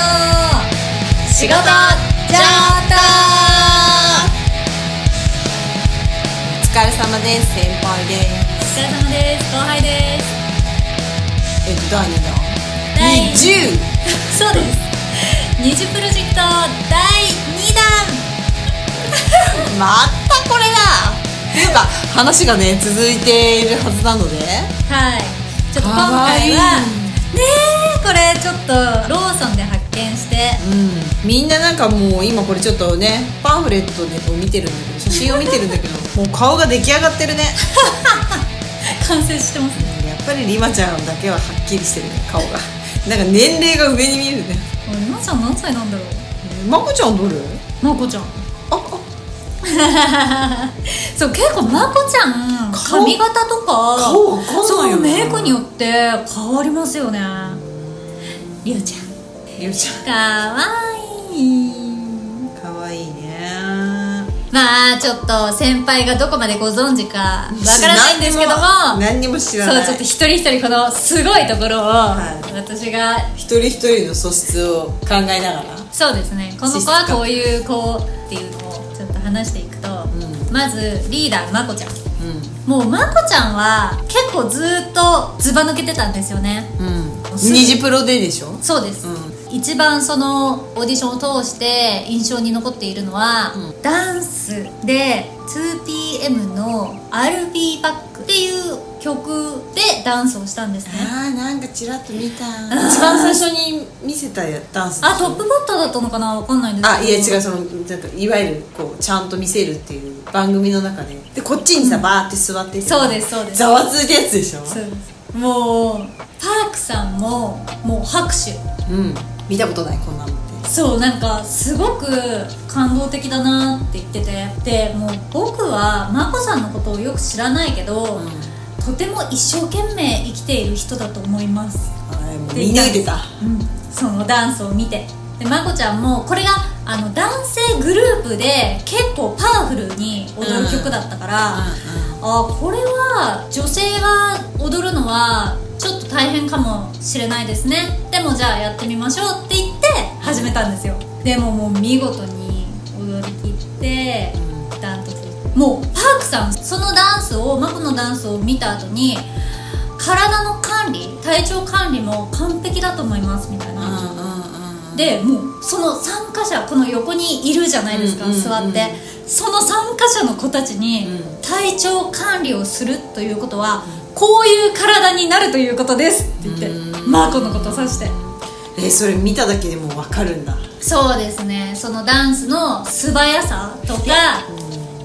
の仕事じゃったお疲れ様です。先輩ですお疲れ様です。後輩です。えっと第2弾。第20そうです。二次プロジェクト第2弾。またこれだ。っていうか話がね続いているはずなので。はい。ちょっと今回はねえこれちょっとローソンで発見して。うん。みんななんかもう今これちょっとねパンフレットで見てるんだけど写真を見てるんだけど もう顔が出来上がってるね。完成してますね。やっぱりリマちゃんだけははっきりしてるね顔が。なんか年齢が上に見えるね。あれまちゃん何歳なんだろう？えまこちゃんどれ？まこちゃん。ああ。そう結構まこちゃん顔。髪型とか顔わかんないよそうねメイクによって変わりますよねりゅうちゃん。ゆうちゃん。かわいい。かわいいね。まあちょっと先輩がどこまでご存知かわからないんですけども。何にも知らない。そうちょっと一人一人このすごいところを、はい。私が一人一人の素質を考えながら。そうですね。この子はこういう子っていうのをちょっと話していくと、うまずリーダーまこちゃん。うもうまこちゃんは結構ずっとずば抜けてたんですよね。んうん二次プロででしょ？そうです、う一番そのオーディションを通して印象に残っているのは、うん。ダンスで 2PM の「RB バック」っていう曲でダンスをしたんですね。あーなんかちらっと見た。一番最初に見せたダンスあトップバッターだったのかな？わかんないんですけど。あいや違うそのなんかいわゆるこうちゃんと見せるっていう番組の中で。でこっちにさ、バーって座っててそうですそうです。ざわついたやつでしょ？そうですもうパークさんももう拍手。うん。見たことないこんなのって。そうなんかすごく感動的だなって言ってて。でもう僕は眞子さんのことをよく知らないけど、とても一生懸命生きている人だと思います、あれもう見抜いてた。うん、そのダンスを見てで眞子ちゃんもこれがあの男性グループで結構パワフルに踊る曲だったから、あこれは女性が踊るのはちょっと大変かもしれないですね。でもじゃあやってみましょうって言って始めたんですよ。でももう見事に踊りきってダントツ。もうパークさんそのダンスをマコのダンスを見た後に体の管理体調管理も完璧だと思いますみたいな、でもうその参加者この横にいるじゃないですか、座って。その参加者の子たちにうん。体調管理をするということは、こういう体になるということですって言って、うん。マーコのことを指して。えーそれ見ただけでも分かるんだ。そうですね。そのダンスの素早さとか、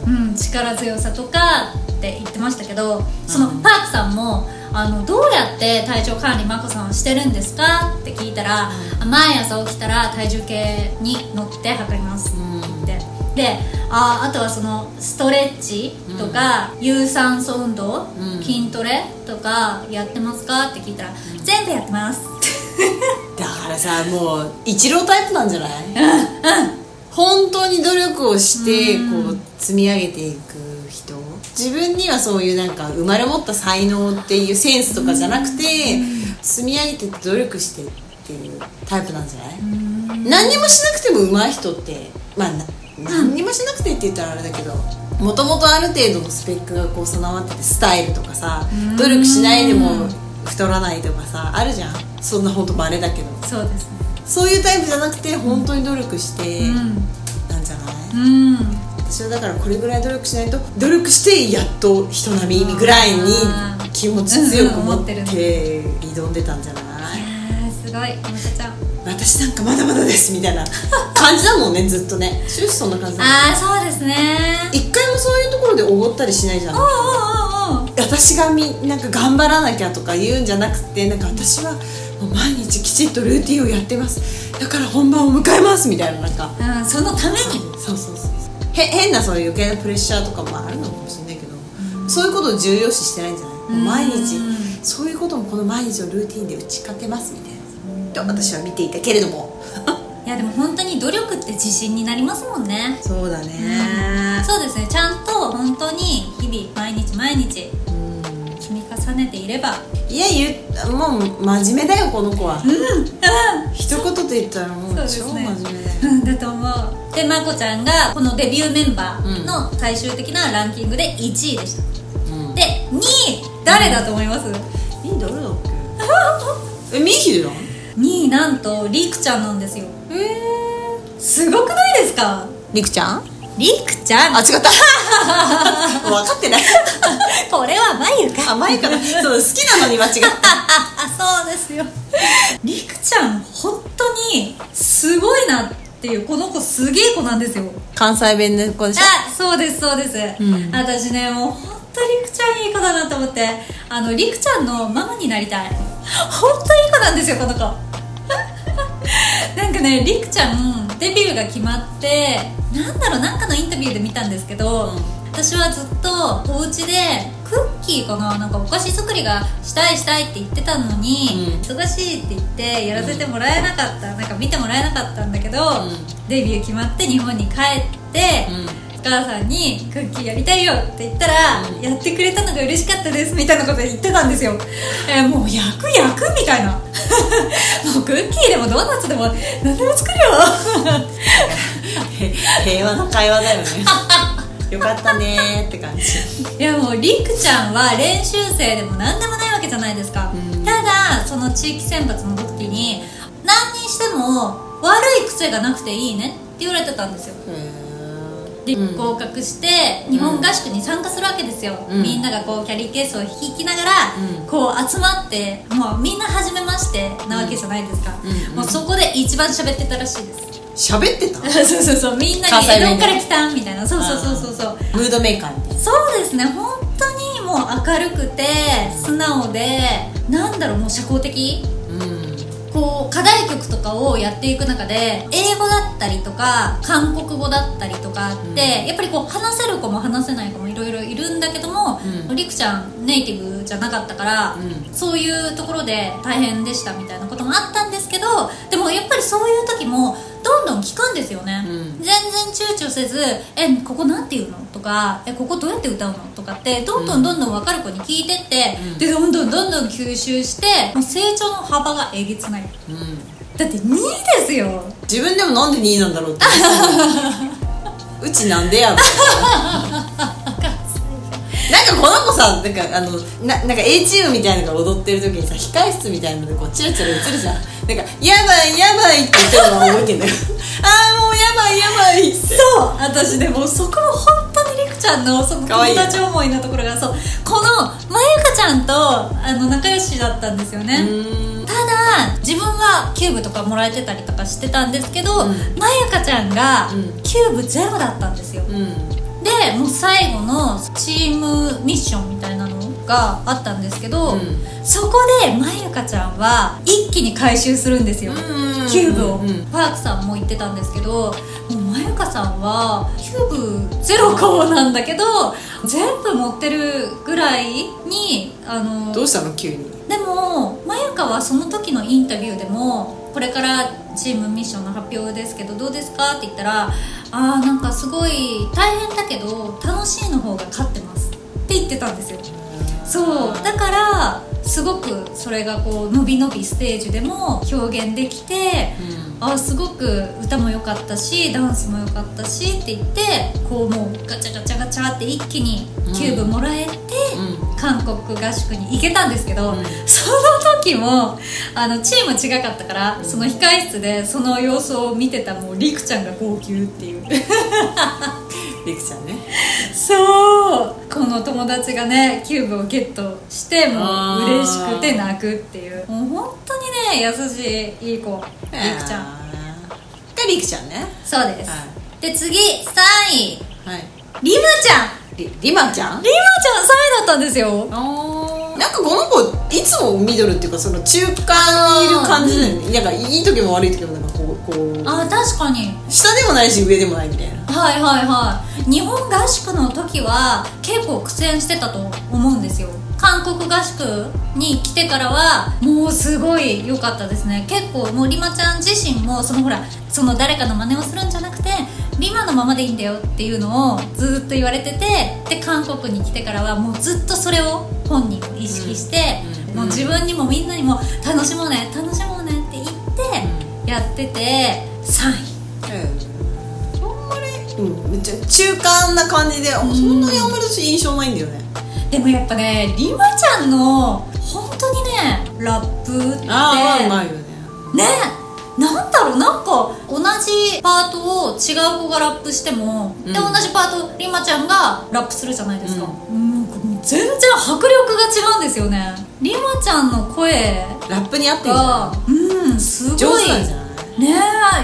うん、力強さとかって言ってましたけどそのパークさんもあのどうやって体調管理眞子さんはしてるんですか？って聞いたら、毎朝起きたら体重計に乗って測ります。ってでああとはそのストレッチとか、有酸素運動、うん。筋トレとかやってますか？って聞いたら、全部やってます。だからさもう一郎タイプなんじゃない？本当に努力をしてこう積み上げていく。人自分にはそういうなんか生まれ持った才能っていうセンスとかじゃなくて積み上げて努力してっていうタイプなんじゃない？何にもしなくても上手い人ってまあな何にもしなくてって言ったらあれだけどもともとある程度のスペックがこう備わっててスタイルとかさ努力しないでも太らないとかさあるじゃん。そんな本当バレだけど。そうですね。そういうタイプじゃなくて本当に努力してうん。なんじゃない、うん私はだからこれぐらい努力しないと努力してやっと人並みぐらいに気持ち強く持って挑んでたんじゃないえー、すごい。まさちゃん。私なんかまだまだですみたいな 感じだもんねずっとね。終始そんな感じああそうですね。一回もそういうところでおごったりしないじゃん。私がみなんか頑張らなきゃとか言うんじゃなくてなんか私はもう毎日きちっとルーティンをやってます。だから本番を迎えますみたいななんか。うん、そのために。そうそうそうへ変なそういう余計なプレッシャーとかもあるのかもしれないけど、そういうことを重要視してないんじゃない、もう毎日。うんそういうこともこの毎日のルーティンで打ち勝てますみたいな。と私は見ていたけれども。いやでも本当に努力って自信になりますもんね。そうだね。そうですね。ちゃんと本当に日々毎日毎日重ねていれば。いや言うもう真面目だよこの子は。うん。うん一言と言ったらもうそうです超ね真面目。だようんだと思う。でまこちゃんがこのデビューメンバーの最終的なランキングで1位でした、うん。で2位誰だと思います、え誰だっけ？えミヒルだ2位なんとりくちゃんなんですよ。ええすごくないですか？りくちゃん？りくちゃん。あ違った。分かってない。これは眉か。甘いからそう好きなのに間違った。あ そうですよ。りくちゃん本当にすごいなっていうこの子すげえ子なんですよ。関西弁の子でしょ？あそうですそうです、うん。私ねもう本当りくちゃんいい子だなと思ってあのりくちゃんのママになりたい。本当いい子なんですよこの子かねりくちゃんデビューが決まってなんだろうなんかのインタビューで見たんですけど、私はずっとお家でクッキーかななんかお菓子作りがしたいしたいって言ってたのに、うん。忙しいって言ってやらせてもらえなかった、なんか見てもらえなかったんだけど、ん。デビュー決まって日本に帰って、お母さんに「クッキーやりたいよ」って言ったら、うんやってくれたのが嬉しかったですみたいなこと言ってたんですよ、えーもう焼く焼くみたいな。もうクッキーでもドーナツでも何でも作るよ。へ 平和な会話だよね。よかったねーって感じ。いやもうりくちゃんは練習生でも何でもないわけじゃないですか、うん。ただその地域選抜の時に何にしても悪い癖がなくていいねって言われてたんですよで、うん合格して日本合宿に参加するわけですよ、うん。みんながこうキャリーケースを引きながら、うん。こう集まってもうみんな初めましてなわけじゃないですか、うん。もうそこで一番喋ってたらしいです。喋ってた？そうそうそうみんなに「関西弁で。どっから来た？ん?」みたいな。そうそうそうそうそう。ムードメーカーみたいなそうですね。本当にもう明るくて素直でなんだろうもう社交的？うんこう課題曲とかをやっていく中で英語だったりとか韓国語だったりとかって、やっぱりこう話せる子も話せない子もいろいろいるんだけども、うん。りくちゃんネイティブじゃなかったから、うん。そういうところで大変でしたみたいなこともあったんですけどでもやっぱりそういう時もどんどん聞くんですよね、うん。全然躊躇せず「えここなんて言うの?」とか「えここどうやって歌うの?」とかってどんどんどんどん分かる子に聞いてって、うん。でどんどんどんどん吸収してもう成長の幅がえげつない。うん。だって2位ですよ。自分でもなんで2位なんだろうってう。ちなんでやみたいななんかこの子さなんかあのななんか A チームみたいなのが踊ってる時にさ控え室みたいなのでこうチラチラ映るじゃん。なんか「やばいやばい」って言ってるのが覚えてんだよ。ああもうやばいやばいってそう。私でもそこも本当にりくちゃんのその友達思いのところがそうこのまゆかちゃんとあの仲良しだったんですよね、ただ自分はキューブとかもらえてたりとかしてたんですけど、うん。まゆかちゃんがうん。キューブゼロだったんですよ、うんでもう最後のチームミッションみたいなのがあったんですけど、うん。そこでまゆかちゃんは一気に回収するんですよ、うんキューブを、うんパークさんも言ってたんですけどもうまゆかさんはキューブゼロ個なんだけど全部持ってるぐらいにあのどうしたの？急に。でもまゆかはその時のインタビューでもこれからチームミッションの発表ですけどどうですか？って言ったらあーなんかすごい大変だけど楽しいの方が勝ってます。って言ってたんですよ。そう。だからすごくそれがこう伸び伸びステージでも表現できてあすごく歌も良かったしダンスも良かったしって言ってこうもうガチャガチャガチャって一気にキューブもらえて、うん。韓国合宿に行けたんですけど、うん。その時もあのチーム違かったから、その控え室でその様子を見てたもうりくちゃんが号泣っていうりくちゃんね。そう。この友達がねキューブをゲットしてもう嬉しくて泣くっていう。もう本当にね優しいいい子。りくちゃん。んがりくちゃんね。そうです、はで次3位はい。リマちゃん。りりまちゃん？リマちゃん3位だったんですよ。なんかこの子いつもミドルっていうかその中間にいる感じだよねなんかいい時も悪い時もなんかこうこう。あ確かに。下でもないし上でもないみたいな。はいはいはい。日本合宿の時は結構苦戦してたと思うんですよ。韓国合宿に来てからはもうすごい良かったですね。結構もうリマちゃん自身もそのほらその誰かの真似をするんじゃなくてリマのままでいいんだよっていうのをずっと言われててで韓国に来てからはもうずっとそれを本人は意識して、うん。もう自分にもみんなにも楽しもうね楽しもうねって言ってやってて3位。あんまり、うん、めっちゃ中間な感じで、あそんなにあんまり私印象ないんだよね。でもやっぱねりまちゃんの本当にねラップってああうまいよね。ねなんだろうなんか同じパートを違う子がラップしても、うん。で同じパートりまちゃんがラップするじゃないですか、ううん全然迫力が違うんですよね。りまちゃんの声ラップに合ってるうんすごい。ん上手なんじゃない？ね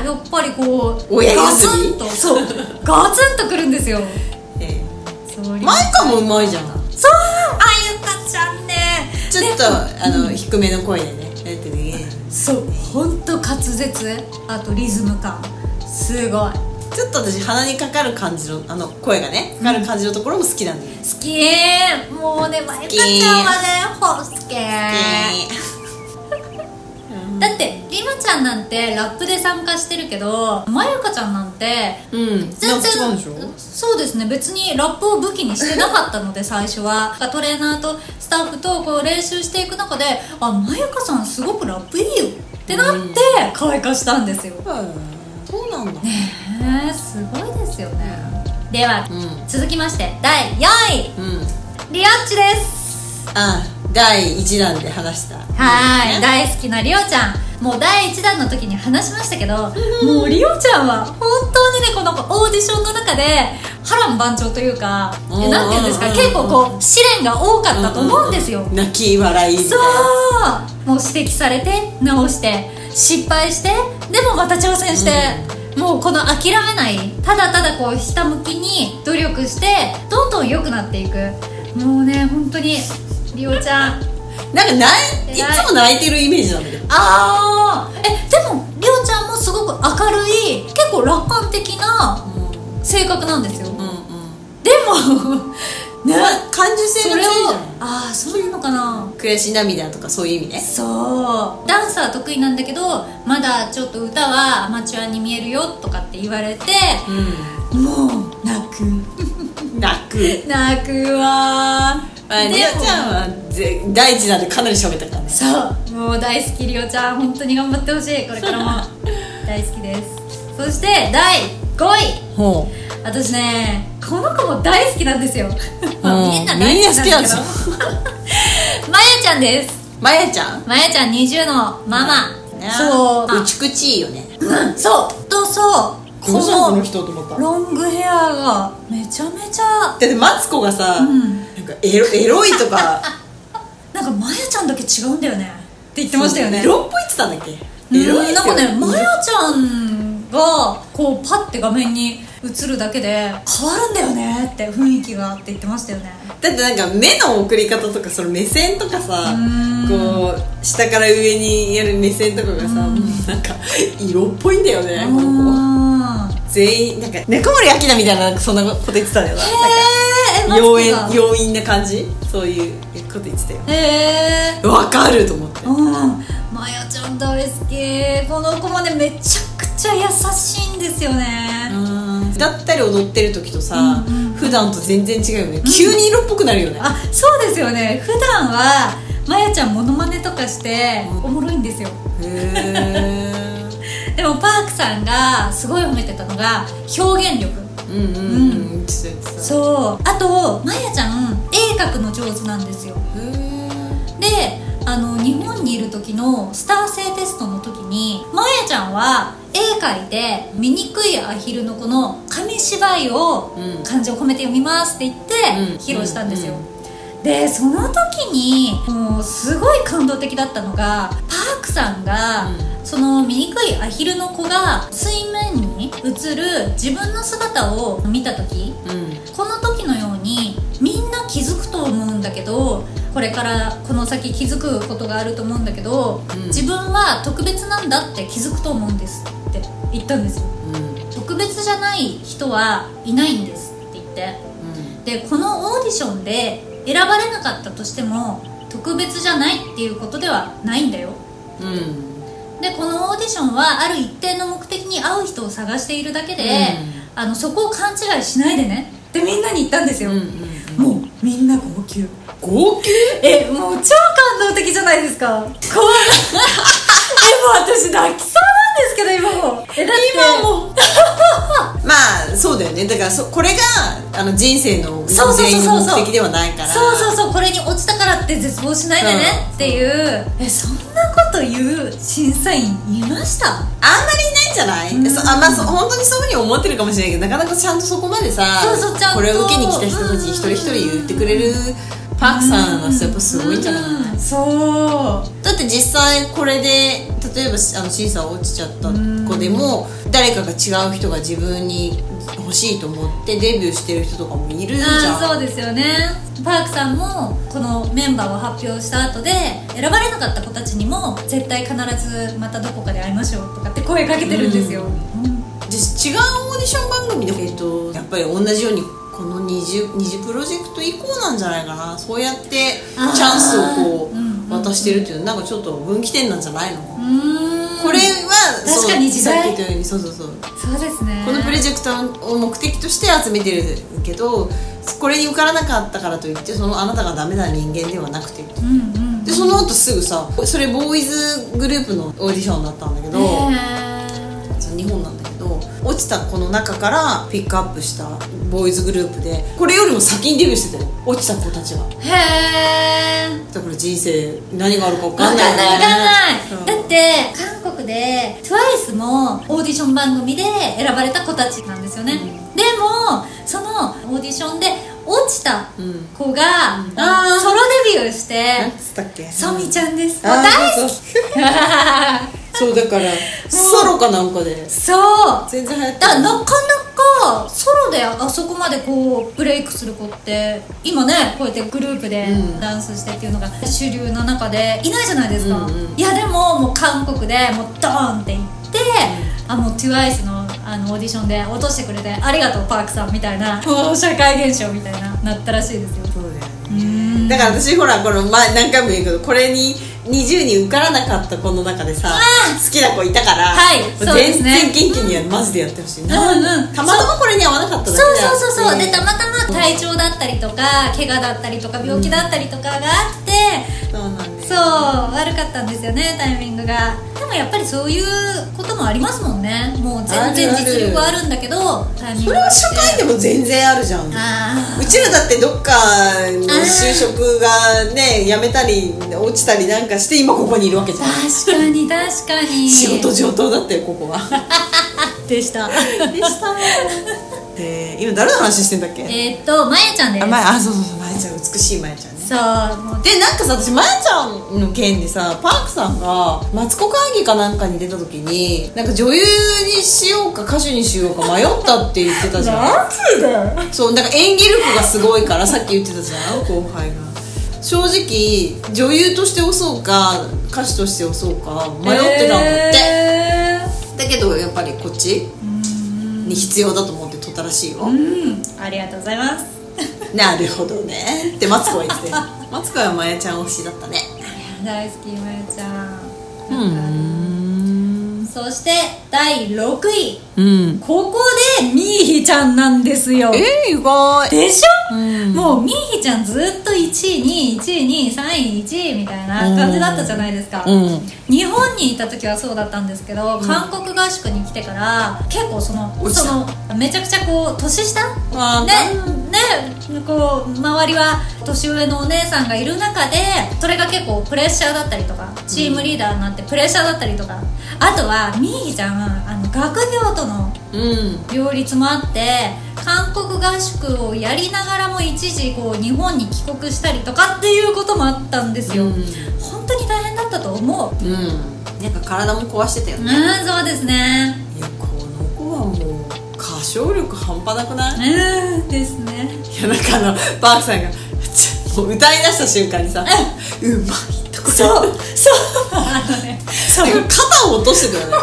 えやっぱりこう親ガツンとそう ガツンとくるんですよ。えそうえマイカもうまいじゃん。そうあゆかちゃんね。ちょっとあの低めの声でねやってねそう本当滑舌あとリズム感。すごいちょっと私鼻にかかる感じのあの声がねかかる感じのところも好きなんだよね。好き。もうねまゆかちゃんはねほ好き。だってりまちゃんなんてラップで参加してるけどまゆかちゃんなんてうん。全なんか違うん然でしょ？そうですね。別にラップを武器にしてなかったので最初は。トレーナーとスタッフとこう練習していく中であまゆかさんすごくラップいいよってなって可愛化したんですよ。はい。そうなんだ。ねえすごいですよね。では、うん。続きまして第4位。うん。リオッチです。あ第1弾で話した。はい、ね。大好きなリオちゃん。もう第1弾の時に話しましたけど、もうリオちゃんは本当にねこのオーディションの中で波乱万丈というかうん。えなんていうんですかうん。結構こう試練が多かったと思うんですよ、泣き笑いみたいそう。なもう指摘されて直して失敗してでもまた挑戦して、もうこの諦めないただただこうひたむきに努力してどんどん良くなっていく。もうね本当にリオちゃんなんか泣いいつも泣いてるイメージなんだけど。ああえでもりおちゃんもすごく明るい結構楽観的な性格なんですよ。うんうん。でもね。感受性が強いじゃん。ああそうなのかな。悔し涙とかそういう意味ね。そう。ダンスは得意なんだけどまだちょっと歌はアマチュアに見えるよとかって言われてうもう泣く。ん泣く？泣くわ。まあ、でもりおちゃんはぜ第一弾でかなり喋ったからね。そう。もう大好きりおちゃん。本当に頑張ってほしい。これからも。大好きですそして第5位。ほ私ねこの子も大好きなんですよ、みんな大好きなんですけど。みんな好きなん まやちゃんです。まやちゃん？まやちゃん20のママ、ねそう。うちくちいいよね。うん。そう。とそう。この人と思った？ロングヘアがめちゃめちゃだってマツコがさ、うん。なんかエロエロいとか。なんかまやちゃんだけ違うんだよね。って言ってましたよね。エロっぽいって言ったんだっけ？うん。エロいってなんかねまやちゃんがこうパッて画面に映るだけで変わるんだよねって雰囲気がって言ってましたよね。だってなんか目の送り方とかその目線とかさうん。こう下から上にやる目線とかがさもうなんか色っぽいんだよねこの子。あ全員なんか猫森明菜みたいなそんなこと言ってたんだよな。妖艶妖艶な感じ？そういうこと言ってたよ。へえわかると思って。うん。まやちゃん大好き。この子もねめちゃくちゃ優しいんですよね。歌ったり踊ってる時とさ、うんうん。普段と全然違うよね、急に色っぽくなるよね。あそうですよね。普段はまやちゃんモノマネとかしておもろいんですよ。へえ でもパークさんがすごい褒めてたのが表現力。うんうんうん。そう。あとまやちゃん絵描くの上手なんですよ。へであの日本にいる時のスター性テストの時にまやちゃんは絵描いて醜いアヒルの子の紙芝居をうん。漢字を込めて読みますって言ってうん。披露したんですよ、うんでその時にもうすごい感動的だったのがパークさんが、うその醜いアヒルの子が水面に映る自分の姿を見た時。うん。この時のようにみんな気づくと思うんだけどこれからこの先気づくことがあると思うんだけど、うん。自分は特別なんだって気づくと思うんですって言ったんですよ。うん。特別じゃない人はいないんですって言って。でこのオーディションで選ばれなかったとしても特別じゃないっていうことではないんだよ。うん。うんでこのオーディションはある一定の目的に合う人を探しているだけで、あのそこを勘違いしないでねってみんなに言ったんですよ、うんうんみんな号泣。号泣？えもう超感動的じゃないですか。怖い。えもう私泣きそうなんですけど今も。えだって。今も。まあそうだよね。だからそこれがあの人生の全員の目的ではないから。そうそうそう。これに落ちたからって絶望しないでね。っていう、えそんなこと言う審査員いました？あんまりいないんじゃない、そあまあそ本当にそういうふうに思ってるかもしれないけどなかなかちゃんとそこまでさこれを受けに来た人たち一人一人言ってくれるパークさんはやっぱすごいんじゃない、うん。そう。だって実際これで例えばあの審査落ちちゃった子でも誰かが違う人が自分に欲しいと思ってデビューしてる人とかもいるじゃん。そうですよね。パークさんもこのメンバーを発表した後で選ばれなかった子たちにも絶対必ずまたどこかで会いましょうとかって声かけてるんですよ、うん。で違うオーディション番組で、えっと、やっぱり同じようにこの二次二次プロジェクト以降なんじゃないかな。そうやってチャンスをこう、うんうん渡してるっていうのはなんかちょっと分岐点なんじゃないの、これは確かに時代そうそうそうそう。そうですね。このプロジェクトを目的として集めてるけどこれに受からなかったからといってそのあなたがダメな人間ではなくて。うんうんでその後すぐさそれボーイズグループのオーディションだったんだけど、日本なんだ落ちた子の中からピックアップしたボーイズグループでこれよりも先にデビューしてたよ。落ちた子たちがーへー。だから人生何があるか分かんわかんないよね。ないわかんない、うん。だって韓国で TWICE もオーディション番組で選ばれた子たちなんですよね、でもそのオーディションで落ちたうん。子が、あー。ソロデビューしてなんつったっけ？ソミちゃんです、大好そう そうだからソロかなんかで。きそう。全然流行ってだかなかなかソロであそこまでこうブレイクする子って今ねこうやってグループでうん。ダンスしてっていうのが主流の中でいないじゃないですか、うんうん。いやでももう韓国でもうドーンっていって、あもう TWICE のあのオーディションで落としてくれてありがとうパークさんみたいな もう社会現象みたいななったらしいですよ。そうだよね。うん。だから私ほらこの前何回も言うけどこれに20に受からなかった子の中でさ好きな子いたから、はいそうです全ね。然元気にはマジでやってほしい。な、うん。うんたまたまこれに合わなかっただけそうそうそうそう、ねでたまたま体調だったりとか怪我だったりとか病気だったりとかがあって、そうなんそう悪かったんですよねタイミングが。でもやっぱりそういうこともありますもんね。もう全然実力はあるんだけどタイミンそれは社会でも全然あるじゃん。うあちらだってどっかの就職がね辞めたり落ちたりなんかして今ここにいるわけじゃん。ー確かに確かに。仕事上等だったよここは。でした。でした。で今誰の話してんだっけ？えーっとまやちゃんです。あまあそうそうそうまやちゃん。美しいまやちゃんねそうもうでなんかさ私まやちゃんの件でさパークさんがマツコ会議かなんかに出た時になんか女優にしようか歌手にしようか迷ったって言ってたじゃん。で？そうなんか演技力がすごいからさっき言ってたじゃん後輩が。正直女優として押そうか歌手として押そうか迷ってたんだって、えだけどやっぱりこっちーうに必要だと思って撮ったらしいよ、ん。ありがとうございます なるほどね。ってマツコは言ってて マツコはまやちゃん推しだったね。大好きまやちゃん。うん。そして第6位。うん。ここでみーひちゃんなんですよ。えー、意外。でしょ、うんもうみーひちゃんずっと1位2位1位2位3位1位みたいな感じだったじゃないですか、うん。日本にいた時はそうだったんですけど、韓国合宿に来てから結構そのそのめちゃくちゃこう年下？ねねこう周りは年上のお姉さんがいる中でそれが結構プレッシャーだったりとかチームリーダーになってプレッシャーだったりとか。あとはみーひちゃんあの学業とのうん。両立もあって韓国合宿をやりながらも一時こう日本に帰国したりとかっていうこともあったんですよ、うん。本当に大変だったと思う。うん。なんか体も壊してたよね。うんそうですね。いやこの子はもう歌唱力半端なくない？うんですね。いやなんかあのパークさんがもう歌い出した瞬間にさ「うまい」とかそう。そう。あのね。肩を落としてたよね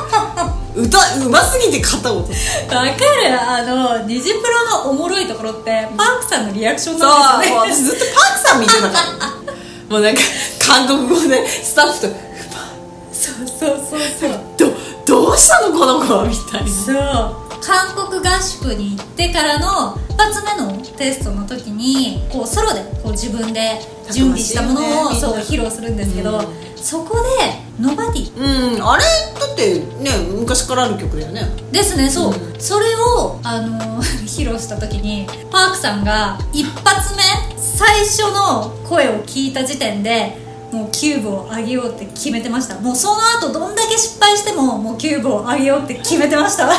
歌うますぎて肩を落とわかる。あのニジプロのおもろいところってパークさんのリアクションなんですよね。もう私ずっとパークさん見てたから。もうなんか韓国語でスタッフと「うまいそうそうそうそう。どどうしたのこの子は」みたいな。そう。韓国合宿に行ってからの一発目のテストの時にこうソロでこう自分で準備したものを、そう披露するんですけど、うん。そこで「ノバディうんあれ？だってね昔からある曲だよね。ですねそう、うん。それを、あの 披露した時にパークさんが一発目最初の声を聞いた時点でもうキューブを上げようって決めてました。もうその後どんだけ失敗してももうキューブを上げようって決めてました。そうだっ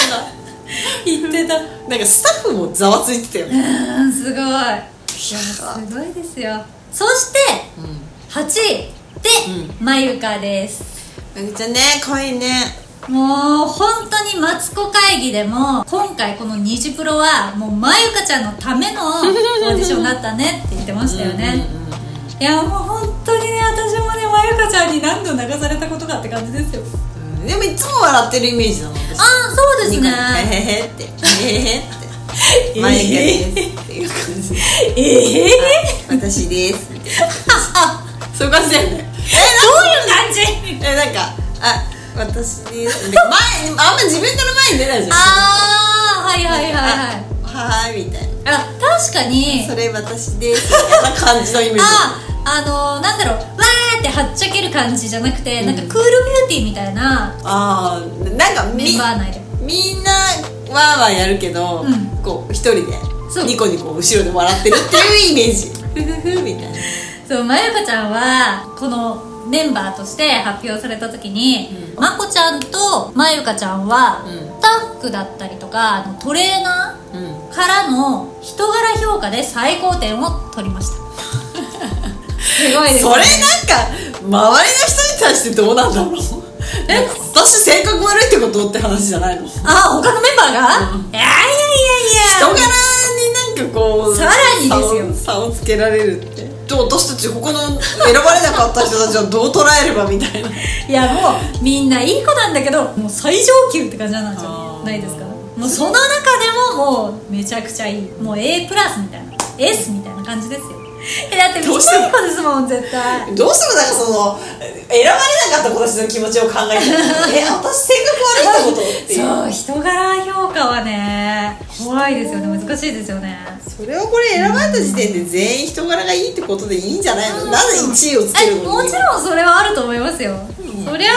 たんだ。言ってた。なんかスタッフもざわついてたよね。うんすごいいやすごいですよ。そして8位で、まゆかです。めぐちゃんね可愛いね。もう本当にマツコ会議でも今回この「虹プロ」はもうまゆかちゃんのための オーディションだったねって言ってましたよね。いやもう本当にね私もねまゆかちゃんに何度流されたことかって感じですよ。うん。でもいつも笑ってるイメージだもん私。ああそうですね。へへへって。へへへって マユカですっていう感じ。ええ私です。みたいなそういう感じだよねどういう感じ？えなんかあ私です。で前あんま自分から前に出ないじゃん。ああはいはいはいはい。はーいみたいな。あ確かに。それ私ですみたいな感じのイメージ。ああのなんだろう。わーってはっちゃける感じじゃなくて、なんかクールビューティーみたいな。あーなんかメみンバー内でみんなわーわーやるけど、うん。こう一人でニコニコ後ろで笑ってるっていうイメージ。ふふふみたいな。そうまゆかちゃんはこのメンバーとして発表された時に、まこちゃんとまゆかちゃんは、うん。スタッフだったりとかトレーナうん。ーからの人柄評価で最高点を取りました。すごいですそれなんか周りの人に対してどうなんだろうえ私性格悪いってことって話じゃないの？人あ他のメンバーが、いやいやいやいや。柄になんかこうさらにですよ。差をつけられるって。で私たち他の選ばれなかった人たちはどう捉えればみたいな。いやもうみんないい子なんだけどもう最上級って感じなんじゃないですか？もうその中でももうめちゃくちゃいい。もう A プラスみたいな。S みたいな感じですよ えだってみんないいどうしても子ですもん絶対。どうしてもなんかその選ばれなかった子たちの気持ちを考えて。え 私性格悪いってこと？っていう。そう人柄評価はね怖いですよね。難しいですよね。それはこれ選ばれた時点で全員人柄がいいってことでいいんじゃないの？なぜ1位をつけえるのに？もちろんそれはあると思いますよ、そりゃ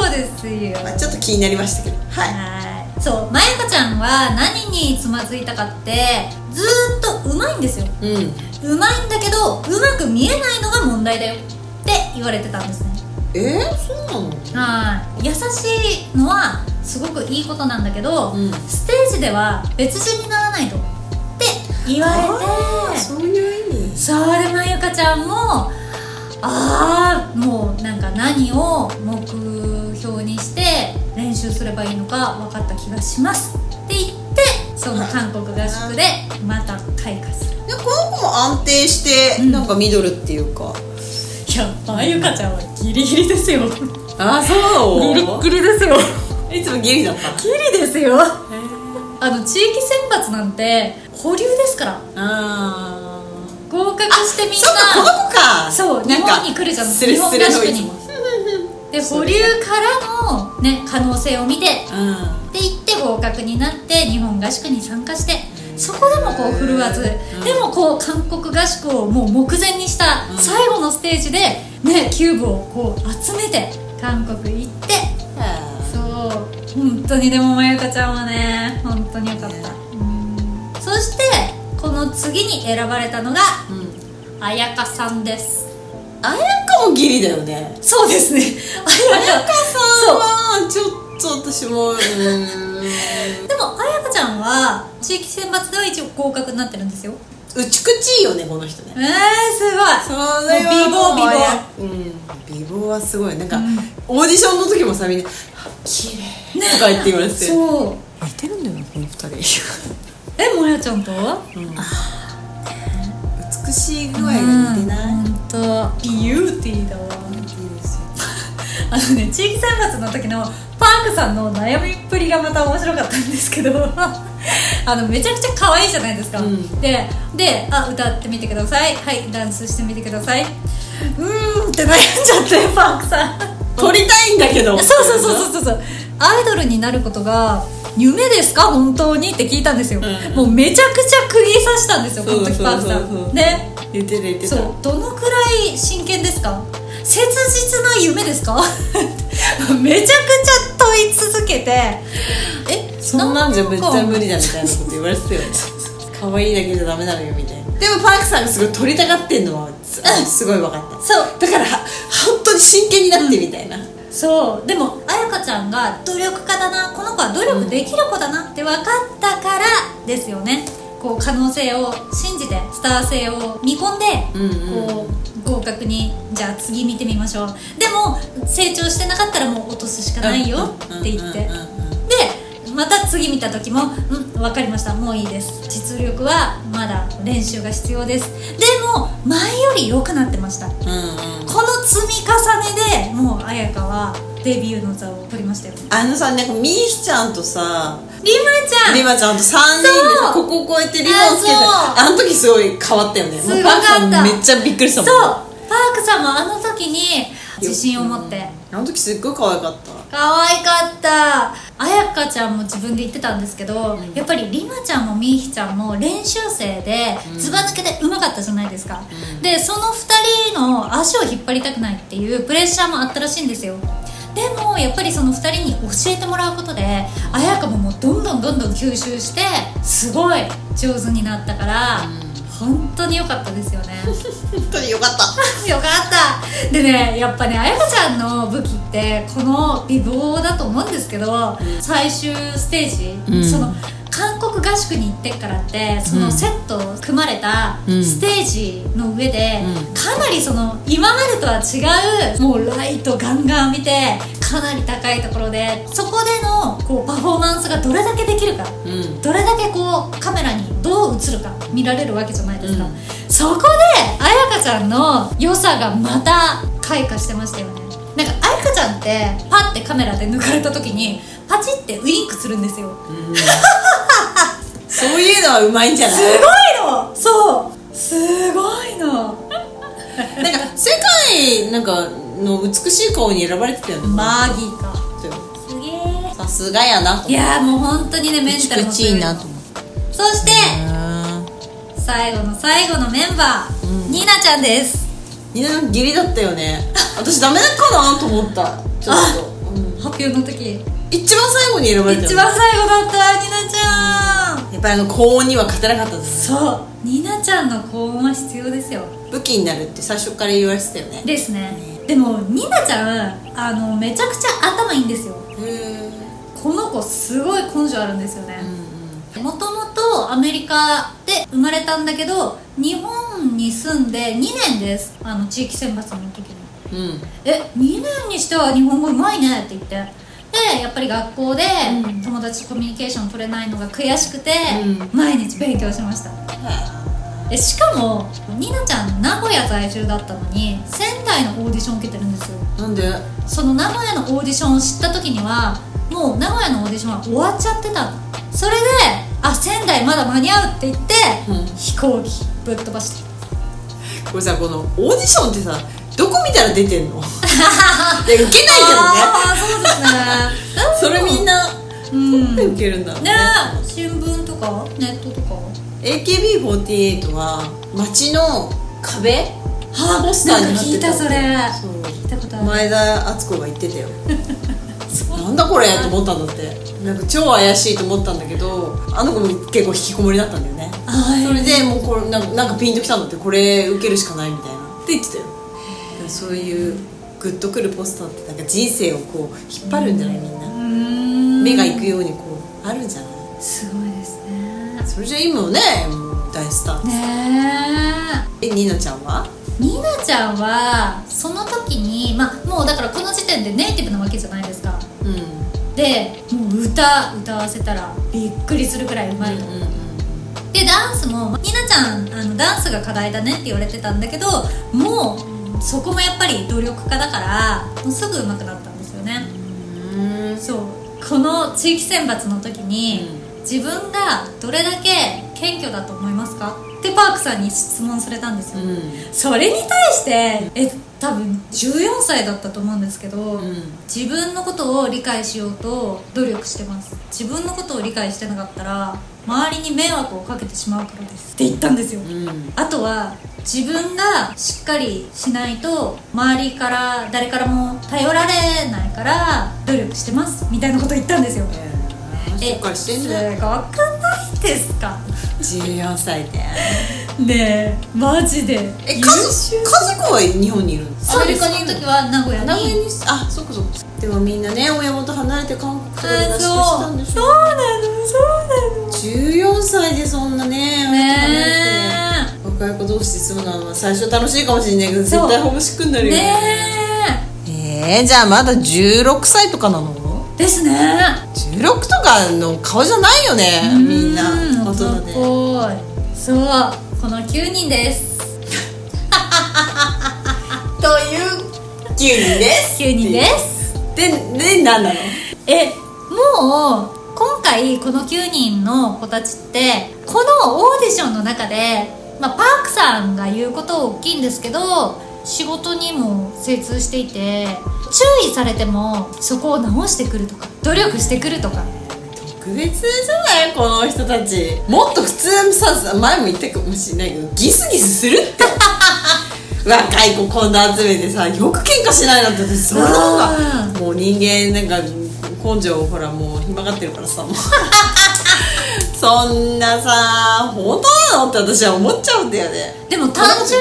そうですよ。まあ、ちょっと気になりましたけど。はい。はい。そうまゆかちゃんは何につまずいたかってずーっとうまいんですよ。うんうまいんだけどうまく見えないのが問題だよって言われてたんですね。えー、そうなの？はい。優しいのはすごくいいことなんだけど、うん。ステージでは別人にならないとって言われて。そういう意味？それまゆかちゃんもああもうなんか何を目標にして練習すればいいのか分かった気がしますって言ってその韓国合宿でまた開花する。でこの子も安定して、うん。なんかミドルっていうか。いやまゆかちゃんはギリギリですよ。あそう？ギリッギリですよ。いつもギリだった？ギリですよ。あの地域選抜なんて保留ですから。あ合格してみんな。そうかこの子か。そうなんか日本に。来るじゃんスレスレの日本合宿にいつも。で保留からの、ね、可能性を見て。うん。って言って合格になって日本合宿に参加してそこでもこう振るわず、でもこう韓国合宿をもう目前にしたうん。最後のステージで、ね、キューブをこう集めて韓国行ってそう。本当にでもまゆかちゃんはね本当によかった、うん。そしてこの次に選ばれたのがうん。彩香さんです。あやかもギリだよね。そうですね。彩香さんはちょっと私もうーん。でも彩香ちゃんは地域選抜では一応合格になってるんですよ。うちくちいいよねこの人ね。えー、すごい。それは美貌美貌うん美貌はすごい。なんか、うん。オーディションの時もさみんな「綺麗とか言って言われて。そう似てるんだよなこの二人。えもやちゃんと？美しい具合が似てない、本当ビューティーだわ。いいですよ。あのね地域選抜の時のパークさんの悩みっぷりがまた面白かったんですけど あのめちゃくちゃ可愛いじゃないですか、うん。でであ歌ってみてください。はいダンスしてみてください。うーんって悩んじゃって パークさん。撮りたいんだけど。そうそうそうそうそうそう。アイドルになることが夢ですか？本当に？って聞いたんですよ、うん。もうめちゃくちゃ釘刺したんですよこの時パークさん。ね。言ってた言ってた。そうどのくらい真剣ですか？切実な夢ですか？めちゃくちゃ問い続けて。えそんなんじゃ絶対無理理だみたいなこと言われてたよね。可愛いだけじゃダメなのよみたいな。でもパークさんがすごい撮りたがってんのはすすごい分かった。そう。だからは本当に真剣になってみたいな、そう。でも彩香ちゃんが努力家だなこの子は努力できる子だなって分かったからですよね。こう可能性を信じてスター性を見込んで、うんうん。こう合格に。じゃあ次見てみましょう。でも成長してなかったらもう落とすしかないよって言って、でまた次見た時も「うん分かりました。もういいです。実力はまだ練習が必要です」でも前より良くなってました。うんうん。この積み重ねでもう彩香はデビューの座を取りましたよね。あのさなんかみーちゃんとさリマちゃん。リマちゃんと3人でここをこうやってリボンつけてああの時すごい変わったよね。すごかった。もうパークさんめっちゃびっくりしたそう。もんパークさんもあの時に自信を持って。あの時すっごい可愛かった。可愛かった。彩香ちゃんも自分で言ってたんですけど、やっぱりりまちゃんもみーひちゃんも練習生でずば抜けてうまかったじゃないですか、でその2人の足を引っ張りたくないっていうプレッシャーもあったらしいんですよでもやっぱりその2人に教えてもらうことで彩香ももうどんどんどんどん吸収してすごい上手になったから、本当に良かったですよね。本当によかった。よかった。でねやっぱね彩香ちゃんの武器ってこの美貌だと思うんですけど、最終ステージ、うん。その韓国合宿に行ってからってそのセット組まれたうん。ステージの上で、うん。かなりその今までとは違うもうライトガンガン見てかなり高いところでそこでのこうパフォーマンスがどれだけできるかうん。どれだけこうカメラにどう映るか見られるわけじゃないですか、うん。そこで彩香ちゃんの良さがまた開花してましたよね。なんか彩香ちゃんってパッてカメラで抜かれた時にパチってウインクするんですよ。そういうのはうまいんじゃない？すごいの！そう。すごいの。なんか世界なんかの美しい顔に選ばれてたよね。マギーか。すげえさすがやなといやーもう本当にねメンタルも美しいなと思って。そして最後の最後のメンバー、うん。ニーナちゃんです。みんなギリだったよね。私ダメだかなと思った。ちょっと、うん発表の時一番最後に選ばれた一番最後だったニナちゃん。やっぱりあの高音には勝てなかったですそう。ニナちゃんの高音は必要ですよ。武器になるって最初から言われてたよね。ですね。でもニナちゃんあのめちゃくちゃ頭いいんですよ。へえこの子すごい根性あるんですよね。うんもともとアメリカで生まれたんだけど日本に住んで2年です。あの地域選抜の時に。うん。うんえ2年にしては日本語うまいねって言ってでやっぱり学校でうん。友達とコミュニケーション取れないのが悔しくて、うん。毎日勉強しました。えしかもニナちゃん名古屋在住だったのに仙台のオーディション受けてるんですよ。なんで？その名古屋のオーディションを知った時にはもう名古屋のオーディションは終わっちゃってたの。それであ仙台まだ間に合うって言って、うん。飛行機ぶっ飛ばしてこれさこのオーディションってさどこ見たら出てんの？で受けないけどね。ああそうですね。それみんなうん。受けるんだろうね。ね新聞とかネットとか。AKB48 は街の壁？はポスターになって聞いたそれ。聞いたことある。前田敦子が言ってたよ。なんだこれと思ったんだって。なんか超怪しいと思ったんだけどあの子も結構引きこもりだったんだよね。あそれでもうこれなんかなんかピンときたんだって。これ受けるしかないみたいな。って言ってたよ。だからそういうグッとくるポスターってなんか人生をこう引っ張るんじゃないみんな。うん。目が行くようにこうあるんじゃない？すごいですね。それじゃ今もねもう大スターねえ。ニナちゃんは？えニナちゃんはその時にまあもうだからこの時点でネイティブなわけじゃないですか。うん。でもう歌歌わせたらびっくりするくらいうまい。の、でダンスもニナちゃんあのダンスが課題だねって言われてたんだけどもうそこもやっぱり努力家だからもうすぐ上手くなったんですよね、うん。そう。この地域選抜の時に、う自分がどれだけ謙虚だと思いますか？ってパークさんに質問されたんですよ、うん。それに対してえ多分14歳だったと思うんですけど、ん。自分のことを理解しようと努力してます。自分のことを理解してなかったら周りに迷惑をかけてしまうからです。って言ったんですよ、うん。あとは自分がしっかりしないと周りから誰からも頼られないから努力してますみたいなこと言ったんですよ。えーしっかりしてんねそれが分かんないですか？14歳で ねえマジで。え家族家族は日本にいるの？そうですその時は名古屋に。名古屋にあそっかそっか。でもみんなね親元離れて韓国とかしたんでしょ？そうそうなのそうなの。14歳でそんなねね親元離れて若い子同士で住むのは最初楽しいかもしれないけど絶対ホームシックになるえ。よねえー、じゃあまだ16歳とかなの？えですね。16とかの顔じゃないよねみんな。うん大人で。そう。この9人です。という9人です。9人です。でで何なの？えもう今回この9人の子たちってこのオーディションの中で、まあ、パークさんが言うことは大きいんですけど仕事にも精通していて注意されてもそこを直してくるとか努力してくるとか。特別じゃない？この人たち。もっと普通さ前も言ったかもしれないけどギスギスするって。若い子こんな集めてさよく喧嘩しないなんて私そんなのがもう人間なんか根性ほらもうひまがってるからさもう そんなさ本当なのって私は思っちゃうんだよね。でも単純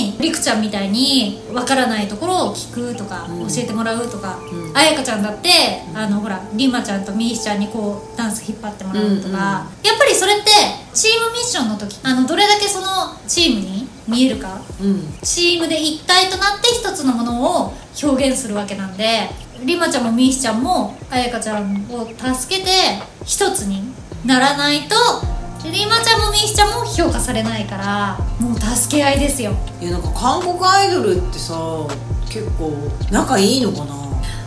にりくちゃんみたいにわからないところを聞くとか、うん。教えてもらうとか、うん。あやかちゃんだってあのほらりまちゃんとみーひちゃんにこうダンス引っ張ってもらうとか、うんうん。やっぱりそれってチームミッションの時あのどれだけそのチームに見えるかうん。チームで一体となって一つのものを表現するわけなんでりまちゃんもみーひちゃんもあやかちゃんを助けて一つにならないとりまちゃんもみーひちゃんも評価されないからもう助け合いですよ。いやなんか韓国アイドルってさ結構仲いいのかな？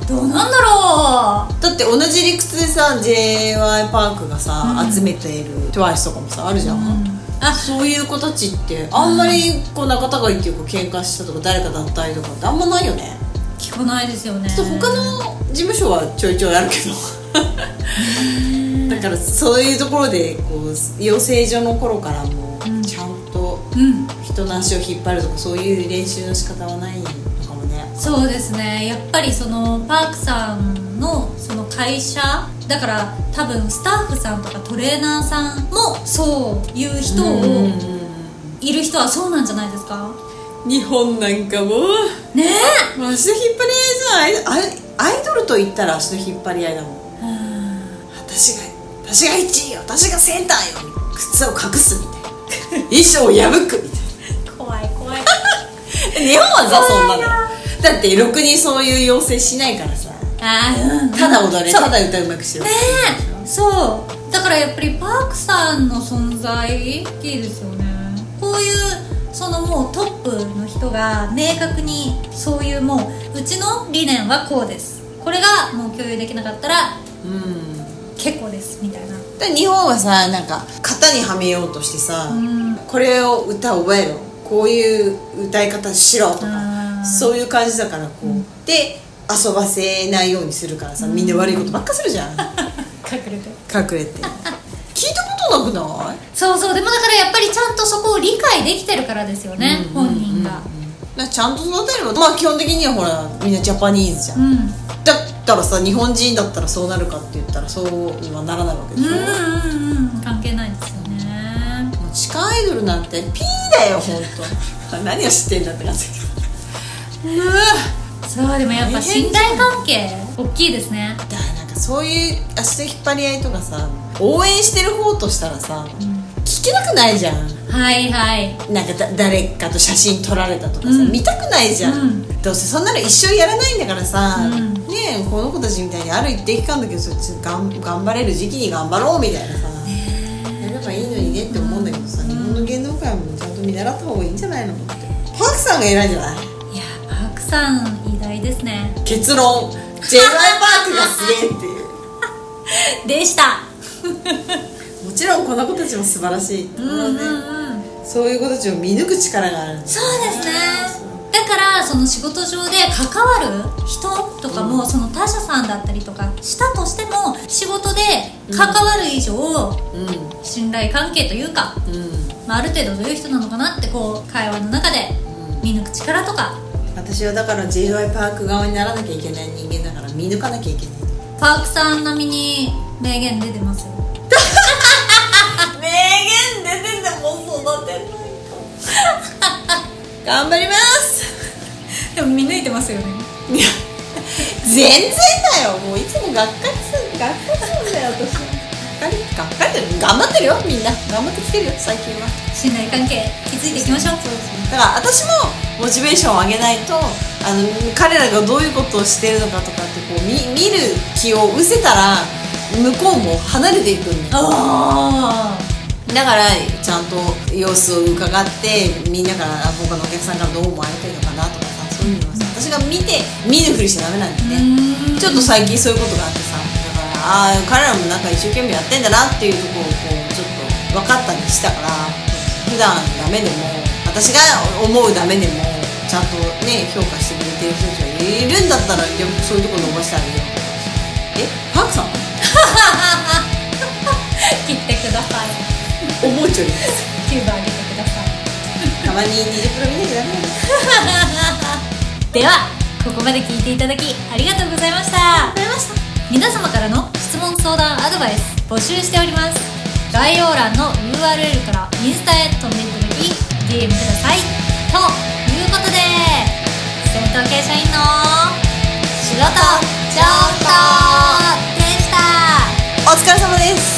どうなんだろう。だって同じ理屈でさ j y パークがさ、うん。集めている TWICE とかもさあるじゃん、うん。あそういう子たちってあんまりこう仲違いっていうか喧嘩したとか誰か脱退とかってあんまないよね？聞かないですよね。ちょっと他の事務所はちょいちょいあるけど だからそういうところでこう養成所の頃からもちゃんとうん人の足を引っ張るとかそういう練習の仕方はないのかもね。そうですね。やっぱりそのパークさんのその会社だから多分スタッフさんとかトレーナーさんもそういう人をいる人はそうなんじゃないですか？日本なんかもう。ねもう足の引っ張り合いじゃないアイドルと言ったら足の引っ張り合いだもん。え私が私が1位よ私がセンターよ靴を隠すみたいな。衣装を破くみたい怖い怖い。な 日本はさそんなの。だってろくにそういう要請しないからさ。あー。うんただ踊れただ歌うまくしろねえ。そう。だからやっぱりパークさんの存在大きいですよね。こういうそのもうトップの人が明確にそういうもううちの理念はこうです。これがもう共有できなかったらうん結構ですみたいな。で日本はさなんか型にはめようとしてさ、うん。これを歌覚えろ。こういう歌い方しろとかそういう感じだからこう、うん。で遊ばせないようにするからさみんな悪いことばっかするじゃん。隠れて。隠れて。聞いたことなくない？そうそう。でもだからやっぱりちゃんとそこを理解できてるからですよね、本人が。だからちゃんと育てればまあ基本的にはほらみんなジャパニーズじゃん、うん。だったらさ日本人だったらそうなるかって言ったらそうはならないわけでしょ、うんうんうん関係ないですよね。もう地下アイドルなんてピーだよ本当 何を知ってんだって感じだけど。そうでもやっぱ信頼関係大きいですね。だからなんかそういう足の引っ張り合いとかさ応援してる方としたらさ聞けなくないじゃん。はいはい。なんかだ誰かと写真撮られたとかさ、うん。見たくないじゃん、うん。どうせそんなの一生やらないんだからさ、うん。ねえこの子たちみたいにある一定期間だけどそっちがん頑張れる時期に頑張ろうみたいなさ、やればいいのにねって思うんだけどさ、日本の芸能界もちゃんと見習った方がいいんじゃないのって。パークさんが偉いんじゃない？いやパークさん偉大ですね。結論。J y パークがすげえっていう。でしたもちろんこの子たちも素晴らしい、うんうんうん。そういう子たちを見抜く力があるそうですね。だからその仕事上で関わる人とかも、その他社さんだったりとかしたとしても仕事で関わる以上、うん。信頼関係というか、うん。まあ、ある程度どういう人なのかなってこう会話の中で見抜く力とか。私はだから j y パーク側にならなきゃいけない人間だから見抜かなきゃいけない。パークさん並みに名言出てますよ 頑張ります。でも見抜いてますよね。いや全然だよ。もういつもがっかりするがっかりするんだよ私。はがっかりがっかりだよ。頑張ってるよみんな。頑張ってきてるよ最近は。信頼関係築いていきましょう。だから私もモチベーションを上げないとあの彼らがどういうことをしてるのかとかってこう見見る気を失せたら向こうも離れていくんだよ。あだからちゃんと様子を伺ってみんなからあ他のお客さんからどう思われてるのかなとかさそういうのはさ私が見て見ぬふりしちゃダメなんだよねちょっと最近そういうことがあってさだからああ彼らもなんか一生懸命やってんだなっていうところをこうちょっと分かったりしたから普段ダメでも私が思うダメでもちゃんとね評価してくれてる人たちがいるんだったらそういうとこ伸ばしてあげようえ？パークさん？思うちょりキューブあげてください。たまに20プロ見なきゃダメではここまで聞いていただきありがとうございましたありがとうございました皆様からの質問相談アドバイス募集しております概要欄の URL からインスタへ飛んでいただき DM くださいということで戦闘系社員の仕事上等でしたお疲れ様です